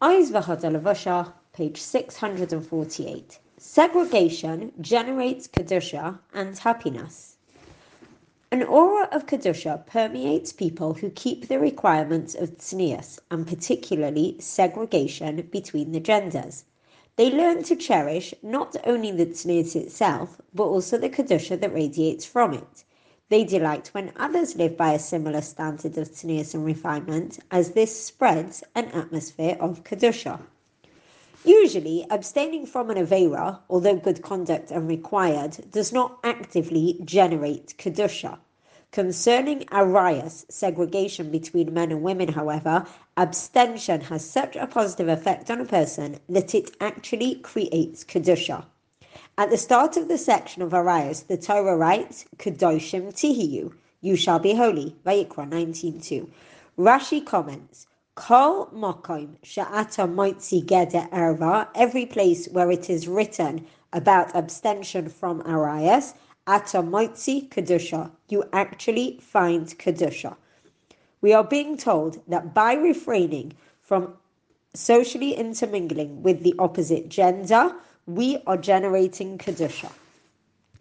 Oz V'Hadar Levusha, page 648. Segregation generates Kedusha and happiness. An aura of Kedusha permeates people who keep the requirements of Tznius, and particularly segregation between the genders. They learn to cherish not only the Tznius itself, but also the Kedusha that radiates from it. They delight when others live by a similar standard of tznius and refinement, as this spreads an atmosphere of kedusha. Usually, abstaining from an avera, although good conduct and required, does not actively generate kedusha. Concerning arayas, segregation between men and women, however, abstention has such a positive effect on a person that it actually creates kedusha. At the start of the section of Arayas, the Torah writes, Kedoshim Tihiyu, you shall be holy, Vayikra 19.2. Rashi comments, Kol Mokoim Sha'ata Moitzi Geder Erva, every place where it is written about abstention from Arayas, Ata Moitzi Kedusha, you actually find Kedusha. We are being told that by refraining from socially intermingling with the opposite gender, we are generating Kedusha.